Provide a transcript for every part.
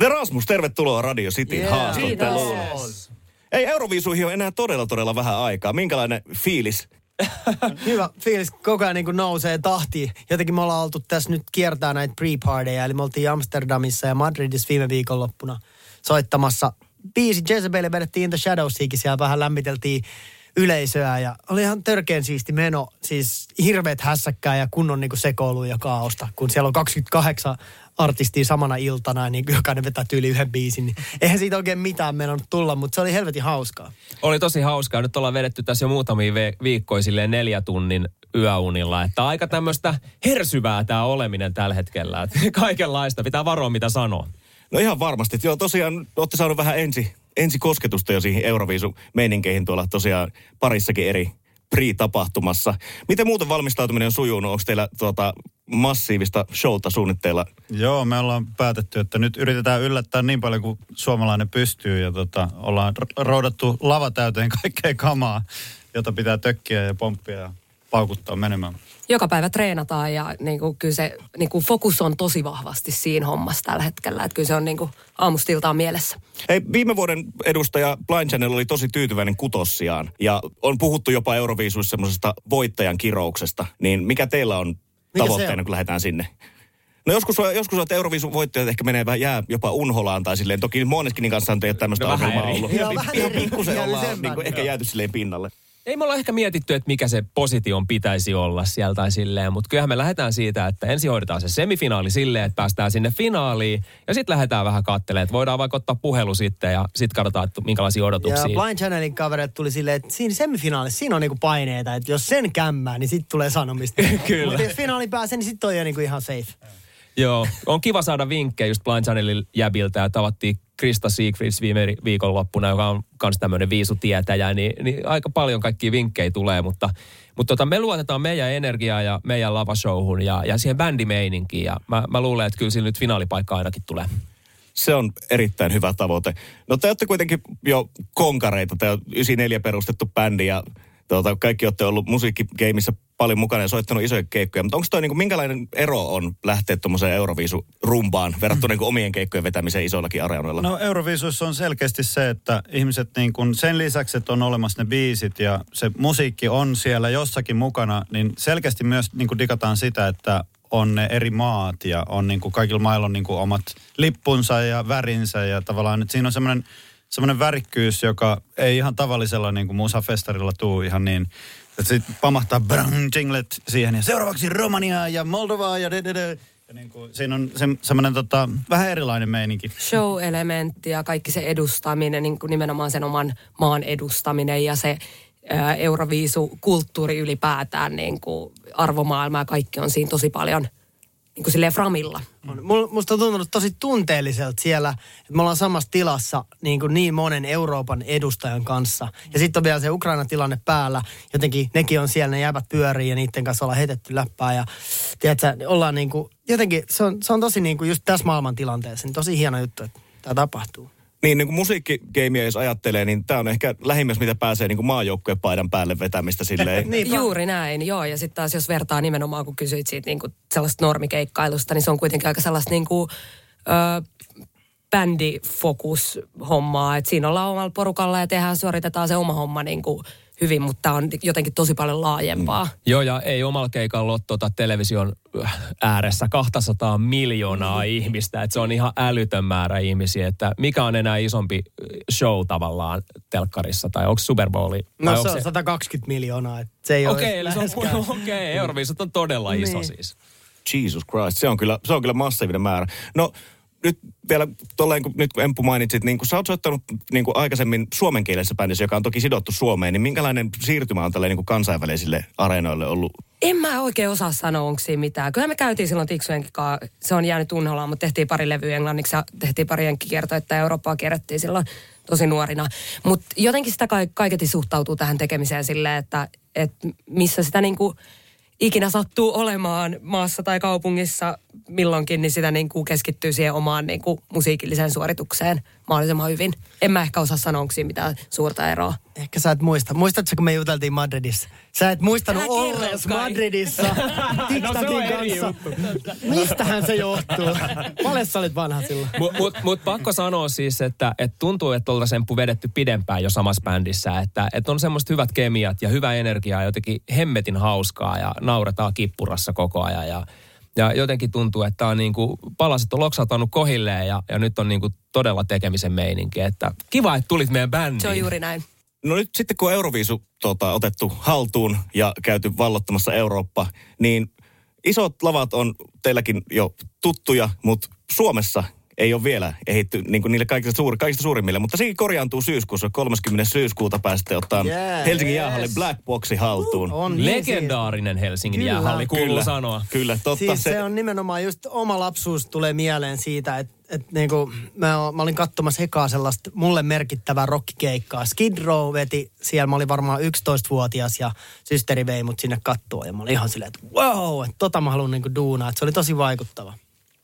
The Rasmus, tervetuloa Radio Cityn Yeah. haastatteluun. Kiitos. Ei, Euroviisuihin on enää todella, todella vähän aikaa. Minkälainen fiilis? Hyvä fiilis koko ajan niin kuin nousee tahti. Jotenkin me ollaan oltu tässä nyt kiertää näitä pre-partyja. Eli me oltiin Amsterdamissa ja Madridissa viime viikonloppuna soittamassa. Biisi Jezebel vedettiin In the Shadowsiakin siellä vähän lämmiteltiin yleisöä ja oli ihan törkeän siisti meno. Siis hirveät hässäkkää ja kunnon niin sekoilu ja kaaosta. Kun siellä on 28 artistia samana iltana niin jokainen vetää tyyli yhden biisin. Niin eihän siitä oikein mitään mennyt tulla, mutta se oli helvetin hauskaa. Oli tosi hauskaa. Nyt ollaan vedetty tässä jo muutamia viikkoja silleen neljä tunnin yöunilla. Että aika tämmöistä hersyvää tämä oleminen tällä hetkellä. Että kaikenlaista. Pitää varoa mitä sanoo. No ihan varmasti. Joo, tosiaan olette saanut vähän ensi, ensi kosketusta jo siihen Euroviisu-meininkeihin tuolla tosiaan parissakin eri pre-tapahtumassa. Miten muuten valmistautuminen on sujunut? Onko teillä tuota, massiivista showta suunnitteilla? Joo, me ollaan päätetty, että nyt yritetään yllättää niin paljon kuin suomalainen pystyy ja tota, ollaan roudattu lava täyteen kaikkea kamaa, jota pitää tökkiä ja pomppia ja paukuttaa menemään. joka päivä treenataan ja niin kuin, kyllä se niin kuin, fokus on tosi vahvasti siinä hommassa tällä hetkellä. Että kyllä se on niin kuin, aamustiltaan mielessä. Hei, viime vuoden edustaja Blind Channel oli tosi tyytyväinen kutossiaan. Ja on puhuttu jopa Euroviisuissa semmoisesta voittajan kirouksesta. Niin mikä teillä on tavoitteena, on? kun lähdetään sinne? No joskus, joskus on, että Euroviisun voittajat ehkä menee vähän jää jopa unholaan tai silleen. Toki Måneskinin kanssa ei ole tämmöistä No ongelmaa ollut. Joo, Ihan, vähän ihan eri. pikkusen ollaan niin kuin, ehkä jääty silleen pinnalle. Ei me olla ehkä mietitty, että mikä se position pitäisi olla siellä tai silleen, mutta kyllähän me lähdetään siitä, että ensin hoidetaan se semifinaali silleen, että päästään sinne finaaliin ja sitten lähdetään vähän katselemaan, että voidaan vaikka ottaa puhelu sitten ja sitten katsotaan, että minkälaisia Ja odotuksia. Blind Channelin kavereet tuli silleen, että siinä semifinaalissa siinä on niinku paineita, että jos sen kämmää, niin sitten tulee sanomista. Kyllä. Mutta jos finaali pääsee, niin sitten on jo niinku ihan safe. Joo, on kiva saada vinkkejä just Blind Channelin jäbiltä ja tavattiin Krista Siegfrieds viime viikonloppuna, joka on myös tämmöinen viisutietäjä, niin, niin aika paljon kaikkia vinkkejä tulee, mutta, mutta tota, me luotetaan meidän energiaa ja meidän lavashowhun ja, ja siihen bändimeininkiin ja mä, mä luulen, että kyllä sillä nyt finaalipaikka ainakin tulee. Se on erittäin hyvä tavoite. No te olette kuitenkin jo konkareita. Te on 94 perustettu bändi ja tuota, kaikki olette ollut musiikkikeimissä paljon mukana ja soittanut isoja keikkoja. Mutta onko toi niin minkälainen ero on lähteä tuommoiseen Euroviisu-rumbaan verrattuna niin omien keikkojen vetämiseen isoillakin areenoilla? No Euroviisuissa on selkeästi se, että ihmiset niin kun sen lisäksi, että on olemassa ne biisit ja se musiikki on siellä jossakin mukana, niin selkeästi myös niin kuin digataan sitä, että on ne eri maat ja on niin kuin kaikilla mailla on niin kuin omat lippunsa ja värinsä ja tavallaan että siinä on semmoinen semmoinen värikkyys, joka ei ihan tavallisella niin kuin musafestarilla tuu ihan niin, sitten pamahtaa brang, jinglet siihen ja seuraavaksi Romania ja Moldova ja de, de, de. Ja niin kuin, siinä on se, semmoinen tota, vähän erilainen meininki. Show-elementti ja kaikki se edustaminen, niin kuin nimenomaan sen oman maan edustaminen ja se Euroviisu-kulttuuri ylipäätään, niin kuin arvomaailma ja kaikki on siinä tosi paljon niin kuin silleen framilla. Musta on tuntunut tosi tunteelliselta siellä, että me ollaan samassa tilassa niin, kuin niin monen Euroopan edustajan kanssa. Ja sitten on vielä se Ukraina-tilanne päällä. Jotenkin nekin on siellä, ne jäävät pyöriin ja niiden kanssa ollaan heitetty läppää. Ja tiedätkö, ollaan niin kuin, jotenkin, se on, se on tosi niin kuin just tässä maailman tilanteessa, niin tosi hieno juttu, että tämä tapahtuu. Niin, niin kuin musiikkikeimiä jos ajattelee, niin tämä on ehkä lähimmäs, mitä pääsee niin kuin maajoukkueen paidan päälle vetämistä silleen. Niinpä. Juuri näin, joo. Ja sitten taas jos vertaa nimenomaan, kun kysyit siitä niin kuin sellaista normikeikkailusta, niin se on kuitenkin aika sellaista niin kuin, ö, bändifokus-hommaa. Et siinä ollaan omalla porukalla ja tehdään, suoritetaan se oma homma niin kuin hyvin, mutta tämä on jotenkin tosi paljon laajempaa. Mm. Joo, ja ei omalla keikalla ole tuota television ääressä 200 miljoonaa ihmistä, että se on ihan älytön määrä ihmisiä, että mikä on enää isompi show tavallaan telkkarissa, tai onko Super Bowl? No se on 120 miljoonaa, että se ei Okei, ole eli se on, läheskään. okei, okay, Euroviisut on todella iso Niin. siis. Jesus Christ, se on kyllä, se on kyllä massiivinen määrä. No nyt vielä tolleen, kun, nyt kun Empu mainitsit, niin kun sä oot soittanut niin kuin aikaisemmin suomenkielisessä bändissä, joka on toki sidottu Suomeen, niin minkälainen siirtymä on tälle niin kuin kansainvälisille areenoille ollut? En mä oikein osaa sanoa, onko siinä mitään. Kyllä me käytiin silloin Tiksujenkin kanssa, se on jäänyt unholaan, mutta tehtiin pari levyä englanniksi ja tehtiin pari jenkkikiertoetta ja Eurooppaa kierrettiin silloin tosi nuorina. Mutta jotenkin sitä ka- kaiketi suhtautuu tähän tekemiseen silleen, että, että missä sitä niinku ikinä sattuu olemaan maassa tai kaupungissa milloinkin, niin sitä niinku keskittyy siihen omaan niinku musiikilliseen suoritukseen mahdollisimman hyvin. En mä ehkä osaa sanoa, onko siinä mitään suurta eroa. Ehkä sä et muista. Muistatko, kun me juteltiin Madridissa? Sä et muistanut ollees. Madridissa No se on eri kanssa. Mistähän se johtuu? Paljon sä olit vanha silloin? Mutta mut, mut pakko sanoa siis, että et tuntuu, että oltaisiin Emppu vedetty pidempään jo samassa bändissä. Että et on semmoista hyvät kemiat ja hyvä energiaa, jotenkin hemmetin hauskaa ja nauretaan kippurassa koko ajan. Ja, ja jotenkin tuntuu, että on niinku, palaset on loksautanut kohilleen ja, ja nyt on niinku todella tekemisen meininki. Että kiva, että tulit meidän bändiin. Se on juuri näin. No nyt sitten kun Euroviisu tota, otettu haltuun ja käyty vallottamassa Eurooppa, niin isot lavat on teilläkin jo tuttuja, mutta Suomessa ei ole vielä ehitty niin kuin niille kaikista, suuri, kaikista suurimmille, mutta sekin korjaantuu syyskuussa. 30. syyskuuta pääsette ottaa Yeah, Helsingin yes. jäähallin Black Boxi haltuun. On niin Legendaarinen Helsingin Kyllä. jäähalli, kuuluu Kyllä. sanoa. Kyllä, totta. Siis se, on nimenomaan just oma lapsuus tulee mieleen siitä, että et niinku, mä, mä olin katsomassa ekaa sellaista mulle merkittävää rockikeikkaa. Skid Row veti siellä, mä olin varmaan 11-vuotias ja systeri vei mut sinne kattoon. Ja mä olin ihan silleen, että wow, että tota mä haluan niinku duunaa. Että se oli tosi vaikuttava.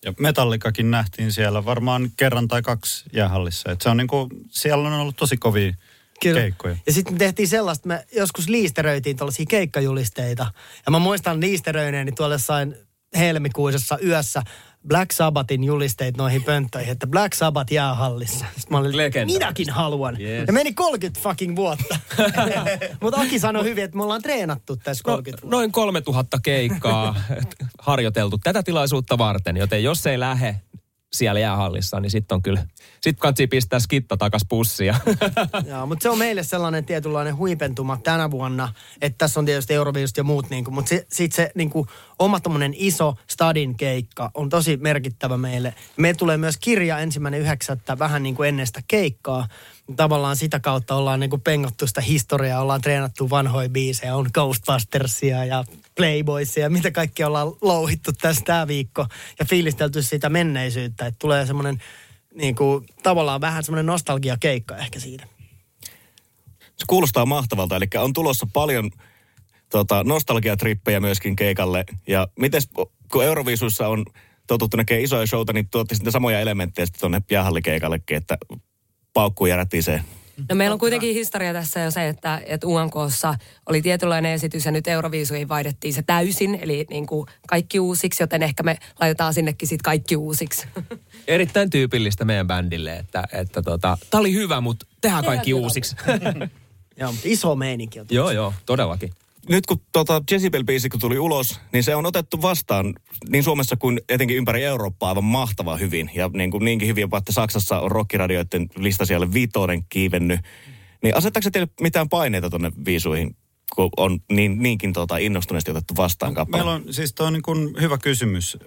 Ja Metallikakin nähtiin siellä varmaan kerran tai kaksi jäähallissa. Et se on niinku, siellä on ollut tosi kovia keikkoja. Ja sitten me tehtiin sellaista, me joskus liisteröitiin tällaisia keikkajulisteita. Ja mä muistan liisteröineeni tuolla jossain helmikuisessa yössä Black Sabbathin julisteet noihin pönttöihin, että Black Sabbath jäähallissa. Sitten mä olin, Legendaarista. minäkin haluan. Yes. Ja meni 30 fucking vuotta. Mutta Aki sanoi hyvin, että me ollaan treenattu tässä No, 30 vuotta. noin 3000 keikkaa harjoiteltu tätä tilaisuutta varten, joten jos ei lähe siellä jäähallissa, niin sitten on kyllä, sitten katsi pistää skitta takas pussia. Joo, mutta se on meille sellainen tietynlainen huipentuma tänä vuonna, että tässä on tietysti Euroviisut ja muut, niin mutta se, sitten se niin kuin, oma tommonen iso stadin keikka on tosi merkittävä meille. Me tulee myös kirja ensimmäinen yhdeksättä vähän niin kuin ennen sitä keikkaa. Tavallaan sitä kautta ollaan niin kuin pengottu sitä historiaa, ollaan treenattu vanhoja biisejä, on Ghostbustersia ja Playboysia ja mitä kaikki ollaan louhittu tässä tämä viikko ja fiilistelty sitä menneisyyttä, että tulee semmoinen niin kuin, tavallaan vähän semmoinen nostalgiakeikka ehkä siitä. Se kuulostaa mahtavalta, eli on tulossa paljon tota, nostalgiatrippejä myöskin keikalle. Ja miten kun Euroviisuissa on totuttu näkemään isoja showta, niin tuotti sitten samoja elementtejä sitten tuonne jäähallikeikallekin, että paukkuu ja rätisee. No meillä on kuitenkin historia tässä jo se, että, että UNKssa oli tietynlainen esitys ja nyt Euroviisuihin vaihdettiin se täysin, eli niin kuin kaikki uusiksi, joten ehkä me laitetaan sinnekin sitten kaikki uusiksi. Erittäin tyypillistä meidän bändille, että, että tota, tää oli hyvä, mutta tehdään kaikki uusiksi. Joo, mutta iso meininki on. joo, joo, todellakin. Nyt kun tota Jezebel-biisi kun tuli ulos, niin se on otettu vastaan niin Suomessa kuin etenkin ympäri Eurooppaa aivan mahtava hyvin. Ja niin kuin niinkin hyvin jopa, että Saksassa on rockiradioiden lista siellä viitonen kiivennyt. Niin asettaako se teille mitään paineita tuonne viisuihin, kun on niin, niinkin tota innostuneesti otettu vastaan kappale? Meillä on, siis toi on niin kuin hyvä kysymys,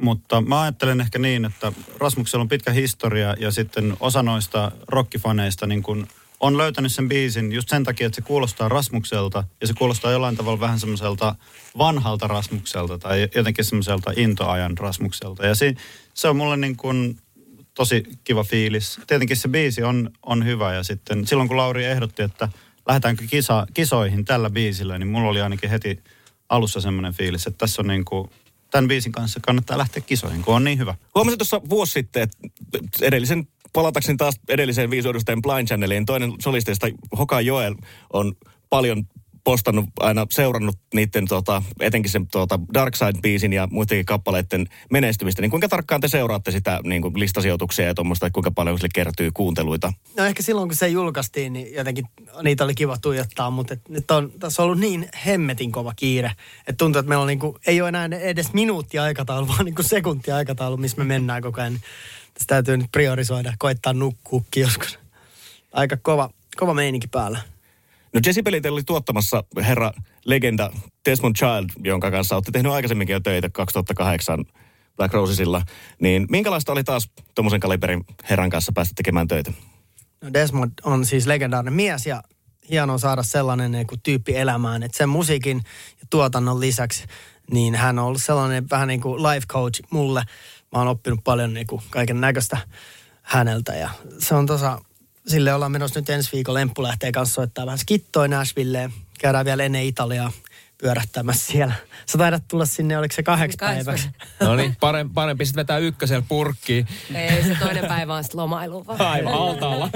mutta mä ajattelen ehkä niin, että Rasmuksella on pitkä historia ja sitten osa noista rockifaneista niin kuin on löytänyt sen biisin just sen takia, että se kuulostaa Rasmukselta ja se kuulostaa jollain tavalla vähän semmoiselta vanhalta Rasmukselta tai jotenkin semmoiselta intoajan Rasmukselta. Ja se, se on mulle niin kuin tosi kiva fiilis. Tietenkin se biisi on, on hyvä ja sitten silloin kun Lauri ehdotti, että lähdetäänkö kisa, kisoihin tällä biisillä, niin mulla oli ainakin heti alussa semmoinen fiilis, että tässä on niin kuin, tämän biisin kanssa kannattaa lähteä kisoihin, kun on niin hyvä. Huomasin tuossa vuosi sitten, että edellisen, palatakseni taas edelliseen viisuedustajan Blind Channeliin, toinen solisteista, Hoka Joel, on paljon postannut, aina seurannut niiden tota, etenkin sen tota Dark Side-biisin ja muidenkin kappaleiden menestymistä. Niin kuinka tarkkaan te seuraatte sitä niin kuin listasijoituksia ja tuommoista, että kuinka paljon sille kertyy kuunteluita? No ehkä silloin, kun se julkaistiin, niin jotenkin niitä oli kiva tuijottaa, mutta et nyt on tässä on ollut niin hemmetin kova kiire, että tuntuu, että meillä on niinku, ei ole enää edes minuuttia aikataulu, vaan niinku sekuntia aikataulu, missä me mennään koko ajan. Tässä täytyy nyt priorisoida, koittaa nukkuukin joskus. Aika kova, kova meininki päällä. No Jezebelin teillä oli tuottamassa herra legenda Desmond Child, jonka kanssa olette tehnyt aikaisemminkin jo töitä 2008 Black Rosesilla. Niin minkälaista oli taas tuommoisen kaliberin herran kanssa päästä tekemään töitä? No Desmond on siis legendaarinen mies ja hienoa saada sellainen niin kuin tyyppi elämään, että sen musiikin ja tuotannon lisäksi, niin hän on ollut sellainen vähän niin kuin life coach mulle. Mä oon oppinut paljon niin kuin kaiken näköistä häneltä ja se on tosa, sille ollaan menossa nyt ensi viikolla Lemppu lähtee kanssa soittaa vähän skittoin Nashvilleen. Käydään vielä ennen Italiaa pyörähtämässä siellä. Sä taidat tulla sinne, oliko se kahdeksi Kahdeksi päiväksi? No niin, parempi, parempi sitten vetää ykkösellä purkkiin. Ei, se toinen päivä on sitten lomailu vaan. Aivan altaalla.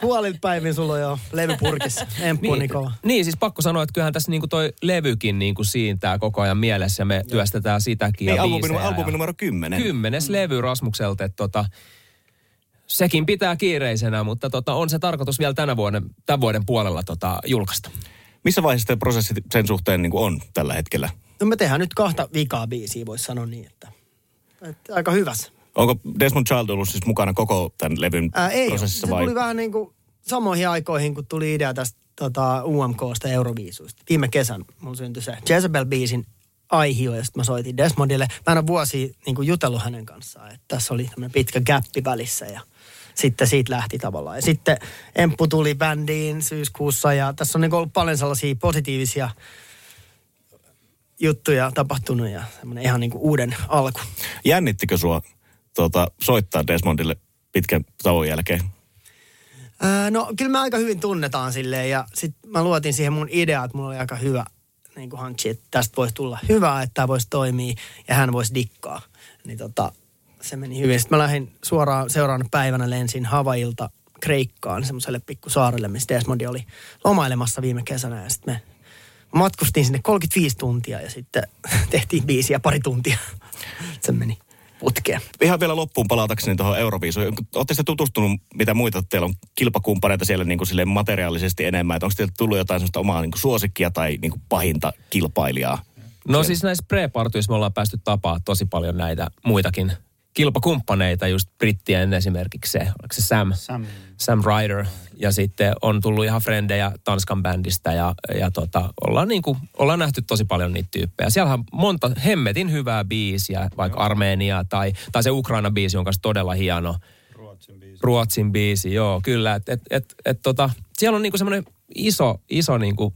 Puolilta päivin sulla on jo levypurkissa. Emppu on niin kova. niin, siis pakko sanoa, että kyllähän tässä niinku toi levykin niinku siintää koko ajan mielessä ja me työstetään sitäkin. Niin, ja albumi, ja- albumi numero 10. Kymmenes levy Rasmukselta, että tota, sekin pitää kiireisenä, mutta tota, on se tarkoitus vielä tänä vuoden, tämän vuoden puolella tota, julkaista. Missä vaiheessa tämä prosessi sen suhteen niin kuin on tällä hetkellä? No me tehdään nyt kahta vikaa biisiä, voisi sanoa niin, että, että aika hyvässä. Onko Desmond Child ollut siis mukana koko tämän levyn Ää, ei prosessissa Se vai? tuli vähän niin kuin samoihin aikoihin, kun tuli idea tästä tota, UMKsta Euroviisuista. Viime kesän mulla syntyi se Jezebel-biisin aihio, ja sitten mä soitin Desmondille. Mä en ole vuosia niin kuin jutellut hänen kanssaan, että tässä oli tämmöinen pitkä gappi välissä ja sitten siitä lähti tavallaan. Ja sitten Emppu tuli bändiin syyskuussa ja tässä on niin ollut paljon sellaisia positiivisia juttuja tapahtunut ja semmoinen ihan niin kuin uuden alku. Jännittikö sua tuota, soittaa Desmondille pitkän tauon jälkeen? Ää, no kyllä me aika hyvin tunnetaan silleen ja sitten mä luotin siihen mun ideaan, että mulla oli aika hyvä niin kuin hunchi, että tästä voisi tulla hyvää, että tämä voisi toimia ja hän voisi dikkaa. Niin tota, se meni hyvin. Sitten mä lähdin suoraan seuraavana päivänä lensin Havailta Kreikkaan, semmoiselle pikkusaarelle, missä Desmondi oli lomailemassa viime kesänä ja sitten me matkustin sinne 35 tuntia ja sitten tehtiin biisiä pari tuntia. Se meni putkeen. Ihan vielä loppuun palatakseni tuohon Euroviisuun. Oletteko te tutustunut, mitä muita teillä on kilpakumppaneita siellä niin kuin silleen materiaalisesti enemmän? Että onko teillä tullut jotain sellaista omaa niin kuin suosikkia tai niin kuin pahinta kilpailijaa? No siis näissä pre-partuissa me ollaan päästy tapaa tosi paljon näitä muitakin kilpakumppaneita, just brittien esimerkiksi se, oliko se Sam, Sam. Sam Ryder. Ja sitten on tullut ihan frendejä Tanskan bändistä ja, ja tota, ollaan, niin kuin, ollaan nähty tosi paljon niitä tyyppejä. Siellä on monta hemmetin hyvää biisiä, vaikka Armeenia tai, tai se Ukraina biisi on kanssa todella hieno. Ruotsin biisi. Ruotsin biisi, joo, kyllä. Et, et, et, et, tota, siellä on niinku semmoinen iso, iso niinku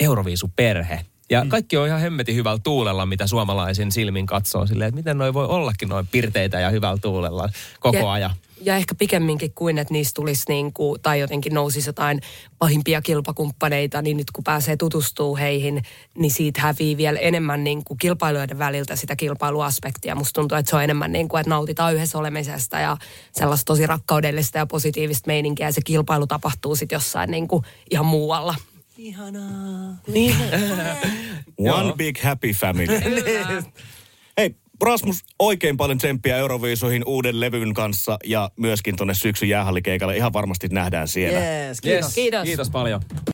Euroviisuperhe. Ja kaikki on ihan hemmetin hyvällä tuulella, mitä suomalaisin silmin katsoo silleen, että miten noi voi ollakin noin pirteitä ja hyvällä tuulella koko Ja- ajan. Ja ehkä pikemminkin kuin, että niistä tulisi niin kuin, tai jotenkin nousisi jotain pahimpia kilpakumppaneita, niin nyt kun pääsee tutustuu heihin, niin siitä hävii vielä enemmän niin kuin kilpailijoiden väliltä sitä kilpailuaspektia. Musta tuntuu, että se on enemmän niin kuin, että nautitaan yhdessä olemisesta ja sellaista tosi rakkaudellista ja positiivista meininkiä. Ja se kilpailu tapahtuu sitten jossain niin kuin ihan muualla. Ihanaa. Niin. One big happy family. Hei, Rasmus, oikein paljon tsemppiä Euroviisuihin uuden levyn kanssa ja myöskin tuonne syksyn jäähallikeikalle. Ihan varmasti nähdään siellä. Yes, kiitos. Kiitos. Kiitos paljon.